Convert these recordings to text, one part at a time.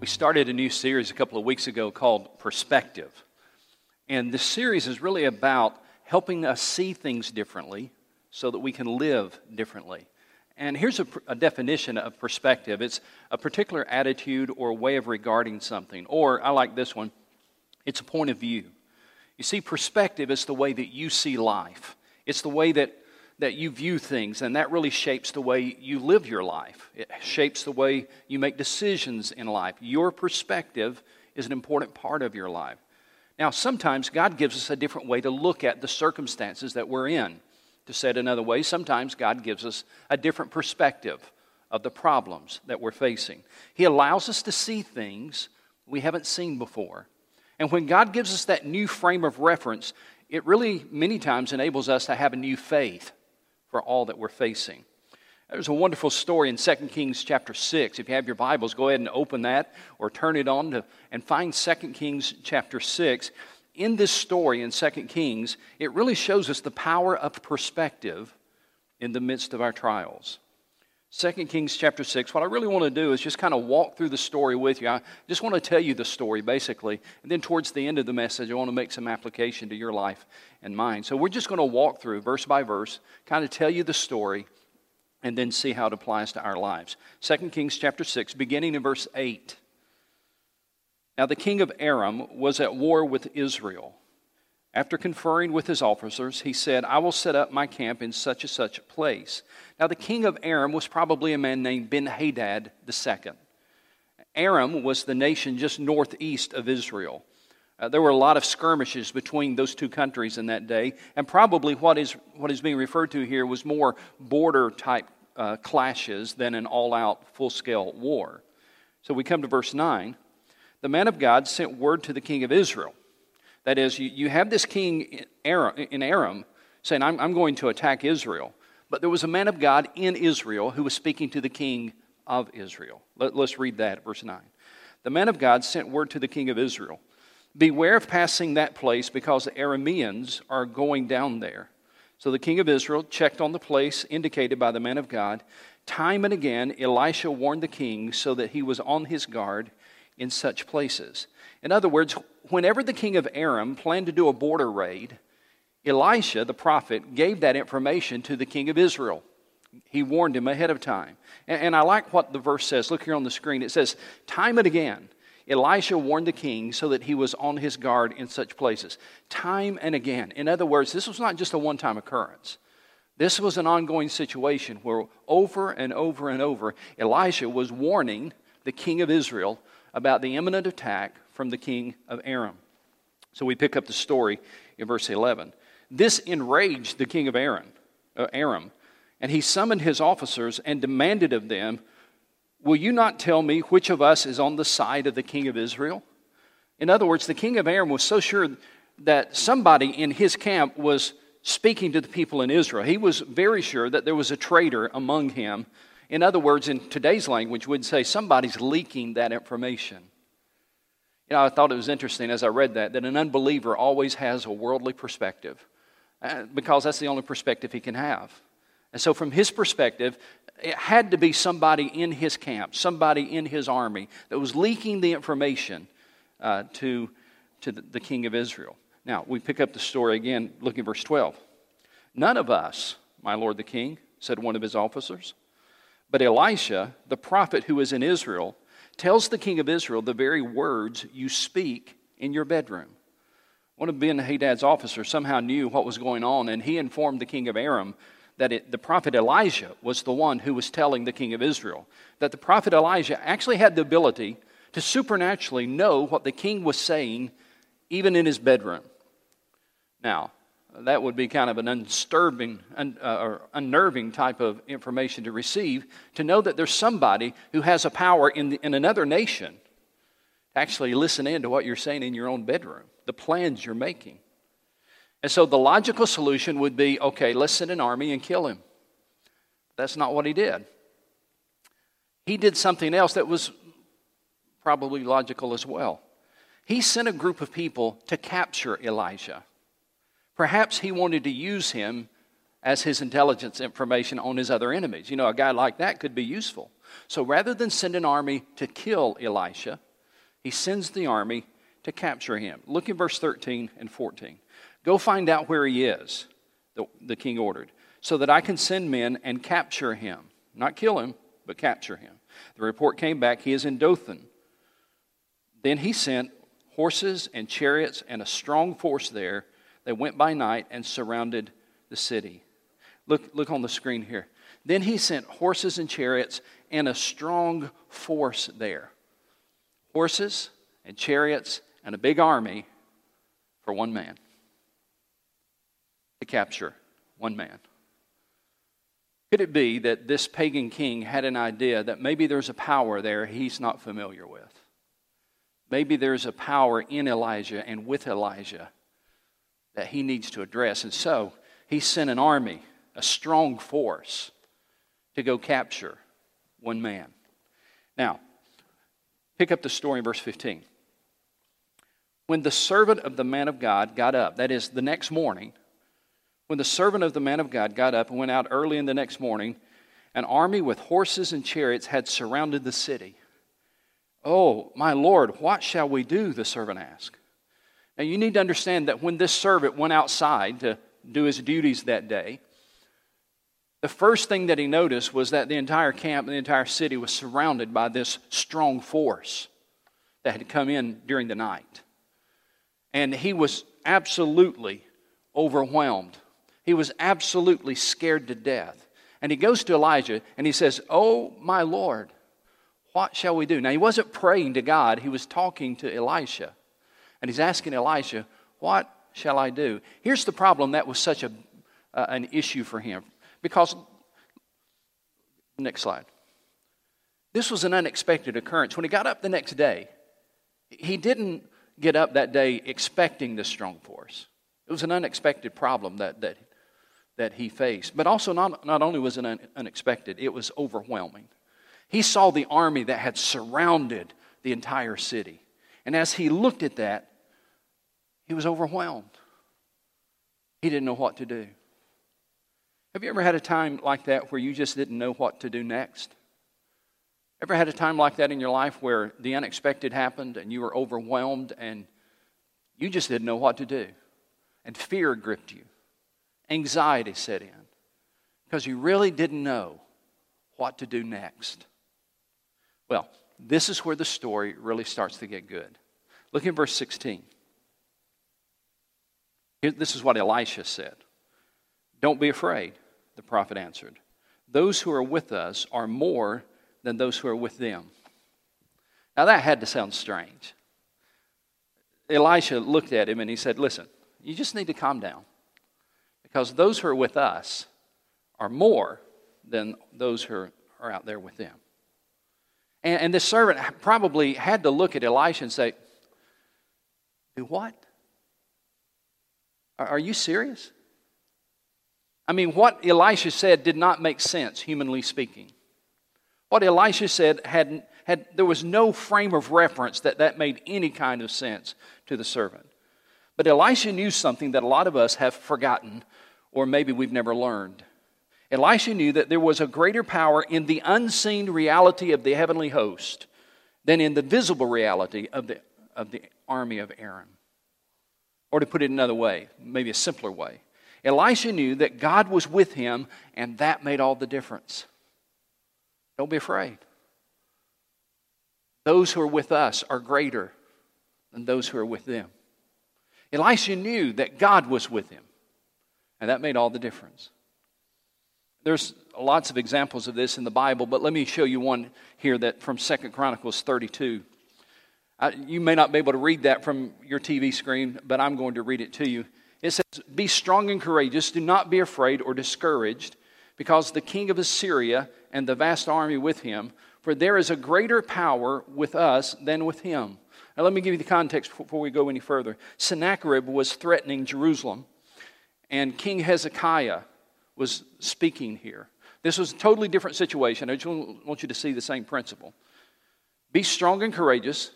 We started a new series a couple of weeks ago called Perspective. And this series is really about helping us see things differently so that we can live differently. And here's a, a, definition of perspective it's a particular attitude or way of regarding something. Or, I like this one, it's a point of view. You see, perspective is the way that you see life, it's the way that that you view things, and that really shapes the way you live your life. It shapes the way you make decisions in life. Your perspective is an important part of your life. Now, sometimes God gives us a different way to look at the circumstances that we're in. To say it another way, sometimes God gives us a different perspective of the problems that we're facing. He allows us to see things we haven't seen before. And when God gives us that new frame of reference, it really many times enables us to have a new faith for all that we're facing. There's a wonderful story in 2 Kings chapter 6. If you have your Bibles, go ahead and open that or turn it on to, and find 2 Kings chapter 6. In this story in 2 Kings, it really shows us the power of perspective in the midst of our trials. 2 Kings chapter 6. What I really want to do is just kind of walk through the story with you. I just want to tell you the story, basically. And then towards the end of the message, I want to make some application to your life and mine. So we're just going to walk through verse by verse, kind of tell you the story, and then see how it applies to our lives. 2 Kings chapter 6, beginning in verse 8. Now the king of Aram was at war with Israel. After conferring with his officers, he said, I will set up my camp in such and such a place. Now, the king of Aram was probably a man named Ben Hadad II. Aram was the nation just northeast of Israel. Uh, there were a lot of skirmishes between those two countries in that day, and probably what is, what is being referred to here was more border type uh, clashes than an all out, full scale war. So we come to verse 9. The man of God sent word to the king of Israel that is, you, you have this king in Aram, in Aram saying, I'm, I'm going to attack Israel. But there was a man of God in Israel who was speaking to the king of Israel. Let, us read that, verse 9. The man of God sent word to the king of Israel Beware of passing that place because the Arameans are going down there. So the king of Israel checked on the place indicated by the man of God. Time and again, Elisha warned the king so that he was on his guard in such places. In other words, whenever the king of Aram planned to do a border raid, Elisha, the prophet, gave that information to the king of Israel. He warned him ahead of time. And, and, I like what the verse says. Look here on the screen. It says, Time and again, Elisha warned the king so that he was on his guard in such places. Time and again. In other words, this was not just a one time occurrence. This was an ongoing situation where over and over and over, Elisha was warning the king of Israel about the imminent attack from the king of Aram. So we pick up the story in verse 11. This enraged the king of Aram, uh, Aram, and he summoned his officers and demanded of them, Will you not tell me which of us is on the side of the king of Israel? In other words, the king of Aram was so sure that somebody in his camp was speaking to the people in Israel. He was very sure that there was a traitor among him. In other words, in today's language, we'd say somebody's leaking that information. You know, I thought it was interesting as I read that, that an unbeliever always has a worldly perspective uh, because that's the only perspective he can have. And so, from his perspective, it had to be somebody in his camp, somebody in his army that was leaking the information uh, to, to the, the king of Israel. Now, we pick up the story again, looking at verse 12. None of us, my lord the king, said one of his officers, but Elisha, the prophet who is in Israel, tells the king of Israel the very words you speak in your bedroom. One of Ben Hadad's officers somehow knew what was going on, and he informed the king of Aram that it, the prophet Elijah was the one who was telling the king of Israel. That the prophet Elijah actually had the ability to supernaturally know what the king was saying, even in his bedroom. Now, that would be kind of an undisturbing un, uh, unnerving type of information to receive to know that there's somebody who has a power in, the, in another nation to actually listen in to what you're saying in your own bedroom, the plans you're making. And so the logical solution would be okay, let's send an army and kill him. That's not what he did. He did something else that was probably logical as well. He sent a group of people to capture Elijah. Perhaps he wanted to use him as his intelligence information on his other enemies. You know, a guy like that could be useful. So rather than send an army to kill Elisha, He sends the army to capture him. Look at verse 13 and 14. Go find out where he is, the, the king ordered, so that I can send men and capture him. Not kill him, but capture him. The report came back, he is in Dothan. Then he sent horses and chariots and a strong force there. They went by night and surrounded the city. Look, look on the screen here. Then he sent horses and chariots and a strong force there. Horses and chariots and a big army for one man to capture one man. Could it be that this pagan king had an idea that maybe there's a power there he's not familiar with? Maybe there's a power in Elijah and with Elijah that he needs to address. And so he sent an army, a strong force, to go capture one man. Now, pick up the story in verse 15. When the servant of the man of God got up, that is, the next morning, when the servant of the man of God got up and went out early in the next morning, an army with horses and chariots had surrounded the city. Oh, my Lord, what shall we do? The servant asked. Now, you need to understand that when this servant went outside to do his duties that day, the first thing that he noticed was that the entire camp and the entire city was surrounded by this strong force that had come in during the night. And he was absolutely overwhelmed. He was absolutely scared to death. And he goes to Elijah and he says, Oh, my Lord, what shall we do? Now, he wasn't praying to God, he was talking to Elisha. And he's asking Elisha, What shall I do? Here's the problem that was such a, uh, an issue for him. Because, next slide. This was an unexpected occurrence. When he got up the next day, he didn't get up that day expecting this strong force. It was an unexpected problem that, that, that he faced. But also, not, not only was it un, unexpected, it was overwhelming. He saw the army that had surrounded the entire city. And as he looked at that, he was overwhelmed. He didn't know what to do. Have you ever had a time like that where you just didn't know what to do next? Ever had a time like that in your life where the unexpected happened and you were overwhelmed and you just didn't know what to do? And fear gripped you, anxiety set in because you really didn't know what to do next. Well, this is where the story really starts to get good. Look at verse 16. This is what Elisha said Don't be afraid, the prophet answered. Those who are with us are more than those who are with them. Now that had to sound strange. Elisha looked at him and he said, Listen, you just need to calm down because those who are with us are more than those who are out there with them. And, and this servant probably had to look at Elisha and say, Do what? Are, you serious? I mean, what Elisha said did not make sense, humanly speaking. What Elisha said had, had there was no frame of reference that that made any kind of sense to the servant. But Elisha knew something that a lot of us have forgotten, or maybe we've never learned. Elisha knew that there was a greater power in the unseen reality of the heavenly host than in the visible reality of the, of the army of Aram. Or to put it another way, maybe a simpler way, Elisha knew that God was with him, and that made all the difference. Don't be afraid. Those who are with us are greater than those who are with them. Elisha knew that God was with him, and that made all the difference. There's lots of examples of this in the Bible, but let me show you one here that from Second Chronicles 32. I, you may not be able to read that from your TV screen, but I'm going to read it to you. It says, Be strong and courageous, do not be afraid or discouraged, because the king of Assyria and the vast army with him, for there is a greater power with us than with him. Now, let me give you the context before we go any further. Sennacherib was threatening Jerusalem, and King Hezekiah was speaking here. This was a totally different situation. I just want you to see the same principle. Be strong and courageous.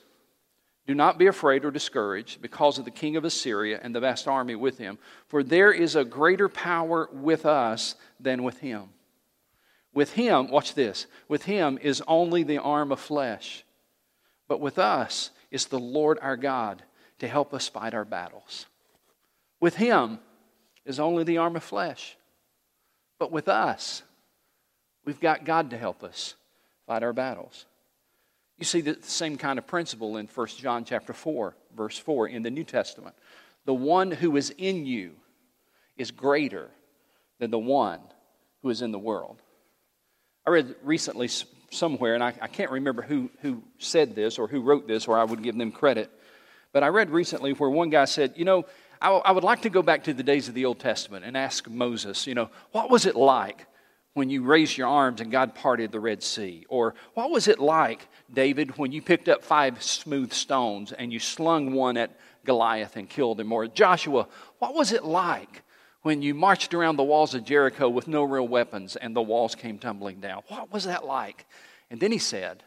Do not be afraid or discouraged because of the king of Assyria and the vast army with him, for there is a greater power with us than with him. With him, watch this, with him is only the arm of flesh, but with us is the Lord our God to help us fight our battles. With Him is only the arm of flesh. But with us, we've got God to help us fight our battles. You see the same kind of principle in 1 John chapter 4, verse 4 in the New Testament. The one who is in you is greater than the one who is in the world. I read recently somewhere, and I, I, can't remember who, who said this or who wrote this, or I would give them credit, but I read recently where one guy said, You know, I, I would like to go back to the days of the Old Testament and ask Moses, you know, what was it like when you raised your arms and God parted the Red Sea? Or what was it like, David, when you picked up five smooth stones and you slung one at Goliath and killed him? Or Joshua, what was it like when you marched around the walls of Jericho with no real weapons and the walls came tumbling down? What was that like? And then he said,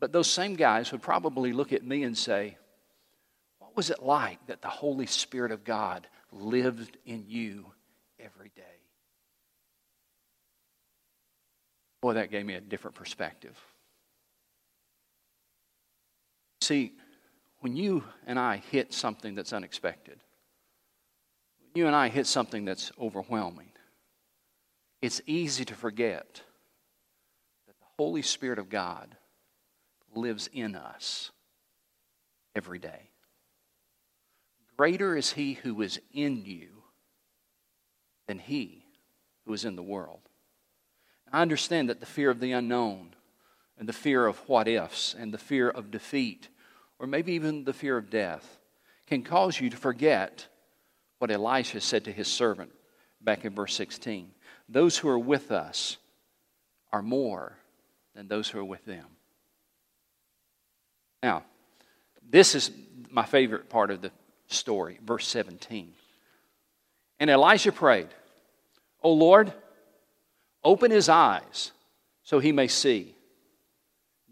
But those same guys would probably look at me and say, What was it like that the Holy Spirit of God lived in you every day? Boy, that gave me a different perspective. See, when you and I hit something that's unexpected, when you and I hit something that's overwhelming, it's easy to forget that the Holy Spirit of God lives in us every day. Greater is He who is in you than He who is in the world. I understand that the fear of the unknown and the fear of what ifs and the fear of defeat, or maybe even the fear of death, can cause you to forget what Elisha said to his servant back in verse 16. Those who are with us are more than those who are with them. Now, this is my favorite part of the story, verse 17. And Elisha prayed, O Lord, Open his eyes so he may see.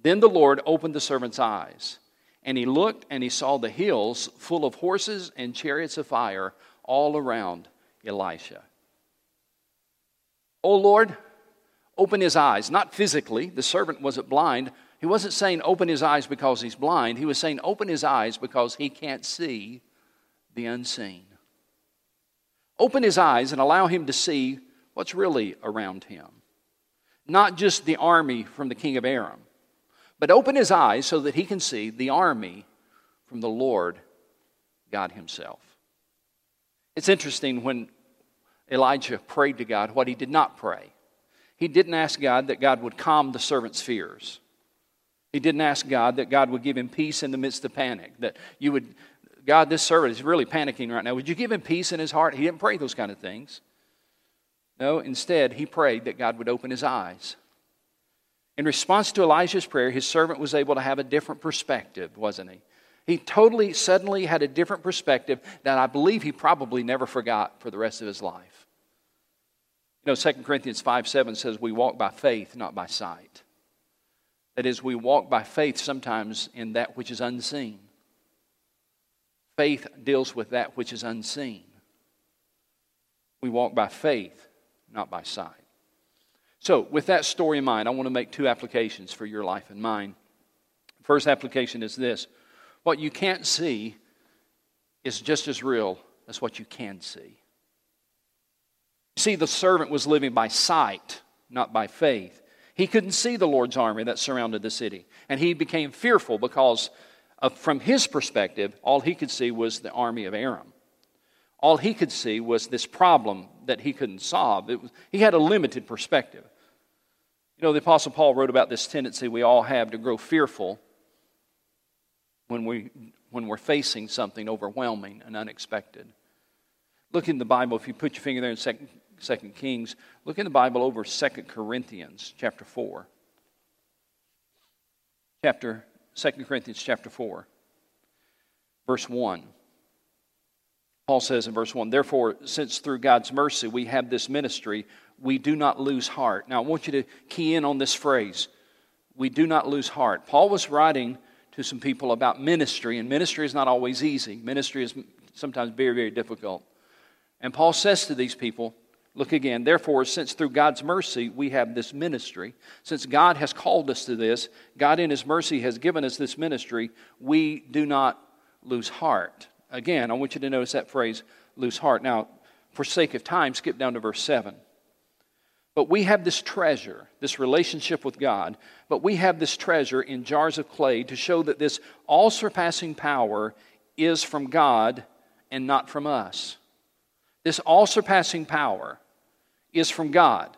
Then the Lord opened the servant's eyes, and he looked and he saw the hills full of horses and chariots of fire all around Elisha. Oh Lord, open his eyes. Not physically, the servant wasn't blind. He wasn't saying open his eyes because he's blind. He was saying open his eyes because he can't see the unseen. Open his eyes and allow him to see what's really around him. Not just the army from the king of Aram, but open his eyes so that he can see the army from the Lord God himself. It's interesting when Elijah prayed to God what he did not pray. He didn't ask God that God would calm the servant's fears. He didn't ask God that God would give him peace in the midst of panic, that you would, God, this servant is really panicking right now. Would you give him peace in his heart? He didn't pray those kind of things. No, instead, he prayed that God would open his eyes. In response to Elijah's prayer, his servant was able to have a different perspective, wasn't he? He totally, suddenly had a different perspective that I believe he probably never forgot for the rest of his life. You know, 2 Corinthians 5 7 says, We walk by faith, not by sight. That is, we walk by faith sometimes in that which is unseen. Faith deals with that which is unseen. We walk by faith not by sight. So, with that story in mind, I want to make two applications for your life and mine. First application is this what you can't see is just as real as what you can see. See, the servant was living by sight, not by faith. He couldn't see the Lord's army that surrounded the city, and he became fearful because, of, from his perspective, all he could see was the army of Aram. All he could see was this problem that he couldn't solve. Was, he had a limited perspective. You know, the Apostle Paul wrote about this tendency we all have to grow fearful when, we, when we're facing something overwhelming and unexpected. Look in the Bible, if you put your finger there in Second, Second Kings, look in the Bible over Second Corinthians chapter 4. Chapter, Second Corinthians chapter 4, verse 1. Paul says in verse 1 Therefore, since through God's mercy we have this ministry, we do not lose heart. Now, I want you to key in on this phrase we do not lose heart. Paul was writing to some people about ministry, and ministry is not always easy. Ministry is sometimes very, very difficult. And Paul says to these people, Look again. Therefore, since through God's mercy we have this ministry, since God has called us to this, God in His mercy has given us this ministry, we do not lose heart. Again, I want you to notice that phrase, lose heart. Now, for sake of time, skip down to verse 7. But we have this treasure, this relationship with God, but we have this treasure in jars of clay to show that this all surpassing power is from God and not from us. This all surpassing power is from God,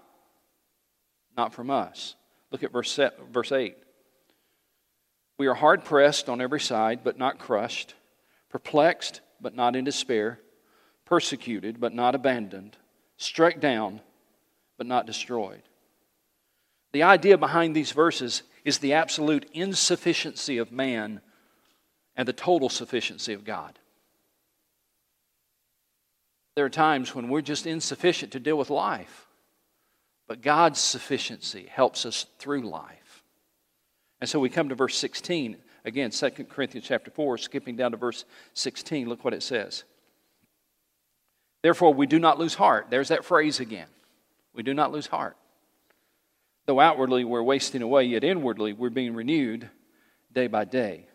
not from us. Look at verse, verse 8. We are hard pressed on every side, but not crushed, perplexed, but not in despair, persecuted, but not abandoned, struck down, but not destroyed. The idea behind these verses is the absolute insufficiency of man and the total sufficiency of God. There are times when we're just insufficient to deal with life, but God's sufficiency helps us through life. And so we come to verse 16. Again, 2 Corinthians chapter 4, skipping down to verse 16, look what it says. Therefore, we do not lose heart. There's that phrase again. We do not lose heart. Though outwardly we're wasting away, yet inwardly we're being renewed day by day.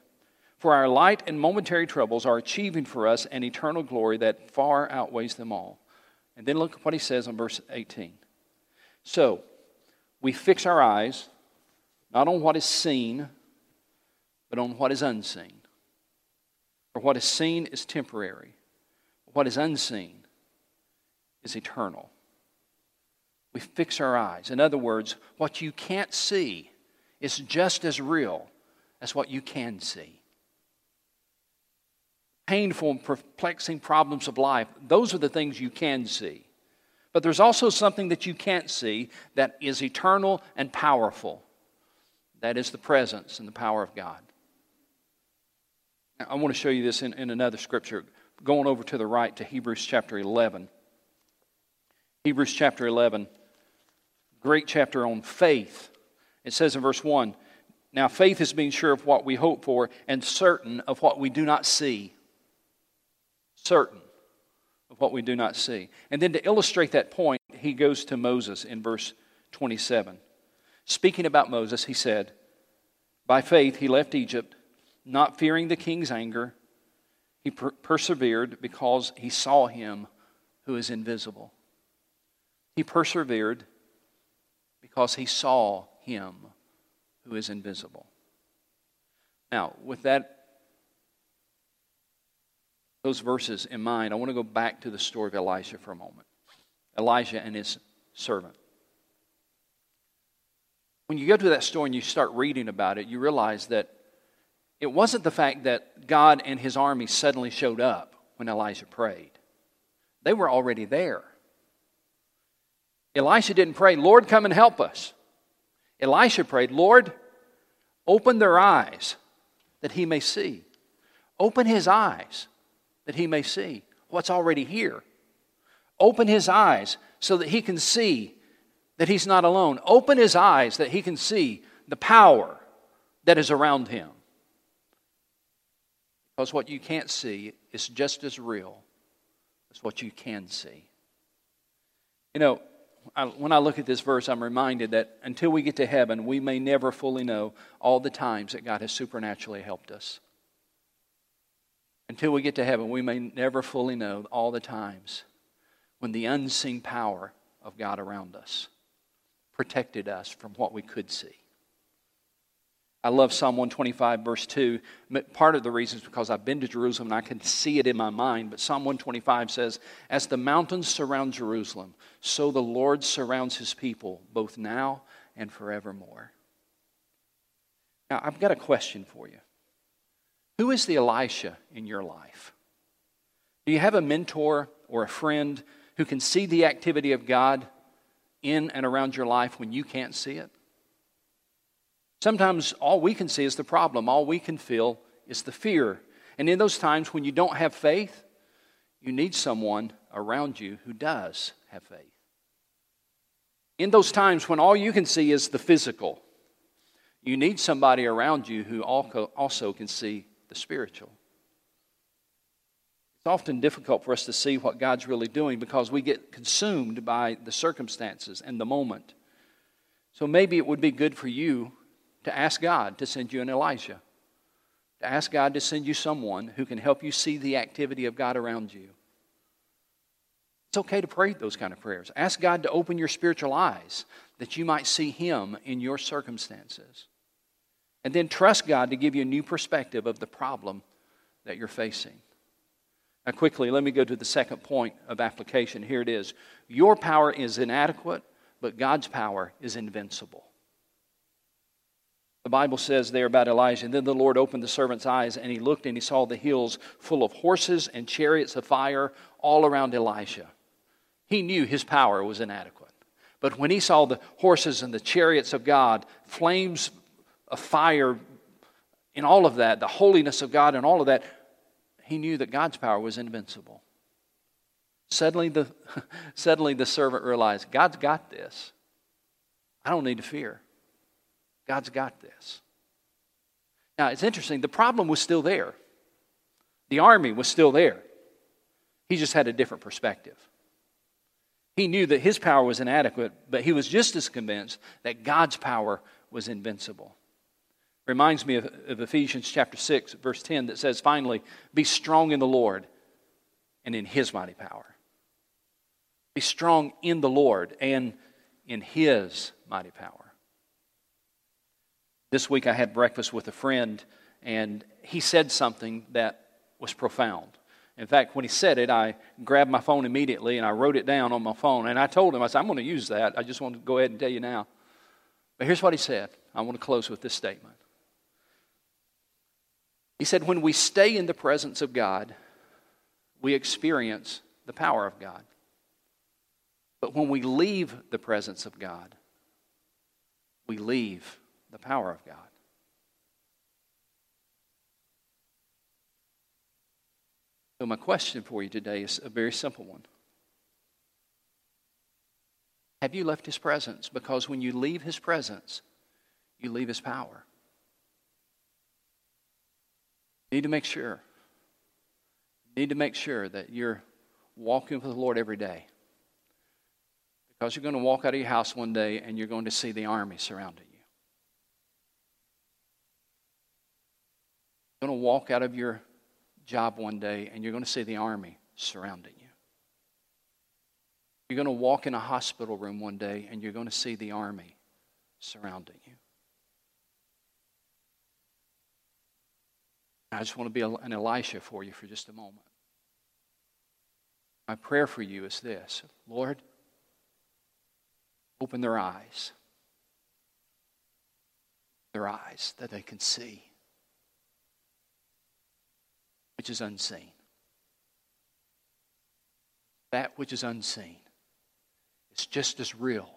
For our light and momentary troubles are achieving for us an eternal glory that far outweighs them all. And then look at what he says on verse 18. So, we fix our eyes not on what is seen, but on what is unseen. For what is seen is temporary, what is unseen is eternal. We fix our eyes. In other words, what you can't see is just as real as what you can see painful and perplexing problems of life, those are the things you can see. But there's also something that you can't see that is eternal and powerful. That is the presence and the power of God. I want to show you this in, in another scripture. Going over to the right to Hebrews chapter 11. Hebrews chapter 11, great chapter on faith. It says in verse 1 Now faith is being sure of what we hope for and certain of what we do not see certain of what we do not see. And then to illustrate that point, he goes to Moses in verse 27. Speaking about Moses, he said, By faith he left Egypt, not fearing the king's anger. He per- persevered because he saw him who is invisible. He persevered because he saw him who is invisible. Now, with that those verses in mind, I want to go back to the story of Elijah for a moment. Elijah and his servant. When you go to that story and you start reading about it, you realize that it wasn't the fact that God and his army suddenly showed up when Elijah prayed, they were already there. Elisha didn't pray, Lord, come and help us. Elisha prayed, Lord, open their eyes that he may see. Open his eyes that he may see what's already here. Open his eyes so that he can see that he's not alone. Open his eyes that he can see the power that is around him. Because what you can't see is just as real as what you can see. You know, I, when I look at this verse, I'm reminded that until we get to heaven, we may never fully know all the times that God has supernaturally helped us. Until we get to heaven, we may never fully know all the times when the unseen power of God around us protected us from what we could see. I love Psalm 125, verse 2. Part of the reason is because I've been to Jerusalem and I can see it in my mind. But Psalm 125 says, As the mountains surround Jerusalem, so the Lord surrounds his people, both now and forevermore. Now, I've got a question for you. Who is the Elisha in your life? Do you have a mentor or a friend who can see the activity of God in and around your life when you can't see it? Sometimes all we can see is the problem, all we can feel is the fear. And in those times when you don't have faith, you need someone around you who does have faith. In those times when all you can see is the physical, you need somebody around you who also can see the spiritual. It's often difficult for us to see what God's really doing because we get consumed by the circumstances and the moment. So maybe it would be good for you to ask God to send you an Elijah, to ask God to send you someone who can help you see the activity of God around you. It's okay to pray those kind of prayers. Ask God to open your spiritual eyes that you might see Him in your circumstances. And then trust God to give you a new perspective of the problem that you're facing. Now, quickly, let me go to the second point of application. Here it is Your power is inadequate, but God's power is invincible. The Bible says there about Elijah, and then the Lord opened the servant's eyes, and he looked and he saw the hills full of horses and chariots of fire all around Elijah. He knew his power was inadequate. But when he saw the horses and the chariots of God, flames of fire, in all of that, the holiness of God and all of that, he knew that God's power was invincible. Suddenly the, suddenly the servant realized God's got this. I don't need to fear. God's got this. Now, it's interesting. The problem was still there, the army was still there. He just had a different perspective. He knew that his power was inadequate, but he was just as convinced that God's power was invincible. Reminds me of, of, Ephesians chapter 6, verse 10, that says, Finally, be strong in the Lord and in his mighty power. Be strong in the Lord and in his mighty power. This week I had breakfast with a friend, and he said something that was profound. In fact, when he said it, I grabbed my phone immediately and I wrote it down on my phone. And I told him, I said, I'm going to use that. I just want to go ahead and tell you now. But here's what he said. I want to close with this statement. He said, When we stay in the presence of God, we experience the power of God. But when we leave the presence of God, we leave the power of God. So, my question for you today is a very simple one. Have you left His presence? Because when you leave His presence, you leave His power. You need to make sure. You need to make sure that you're walking with the Lord every day. Because you're going to walk out of your house one day and you're going to see the army surrounding you. You're going to walk out of your job one day and you're going to see the army surrounding you. You're going to walk in a hospital room one day and you're going to see the army surrounding you. I just want to be an Elisha for you for just a moment. My prayer for you is this Lord, open their eyes, their eyes that they can see which is unseen. That which is unseen is just as real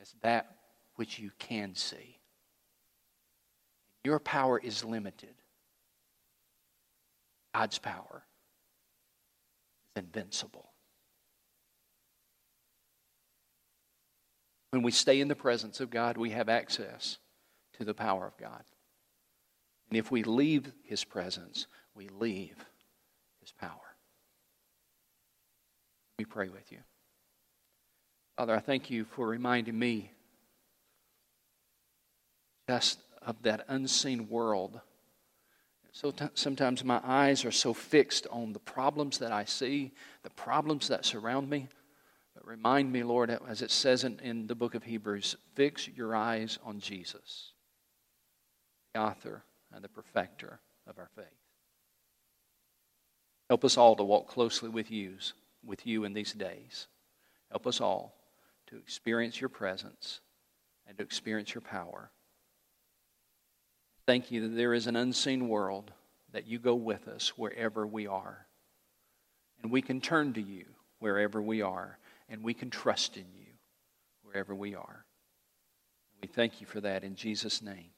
as that which you can see. Your power is limited. God's power is invincible. When we stay in the presence of God, we have access to the power of God. And if we leave His presence, we leave his power. Me pray with you. Father, I thank you for reminding me just of that unseen world. So t- sometimes my eyes are so fixed on the problems that I see, the problems that surround me. But remind me, Lord, as it says in, in the book of Hebrews, fix your eyes on Jesus, the author and the perfecter of our faith. Help us all to walk closely with you, with you in these days. Help us all to experience your presence and to experience your power. Thank you that there is an unseen world that you go with us wherever we are. And we can turn to you wherever we are, and we can trust in you wherever we are. We thank you for that in Jesus' name.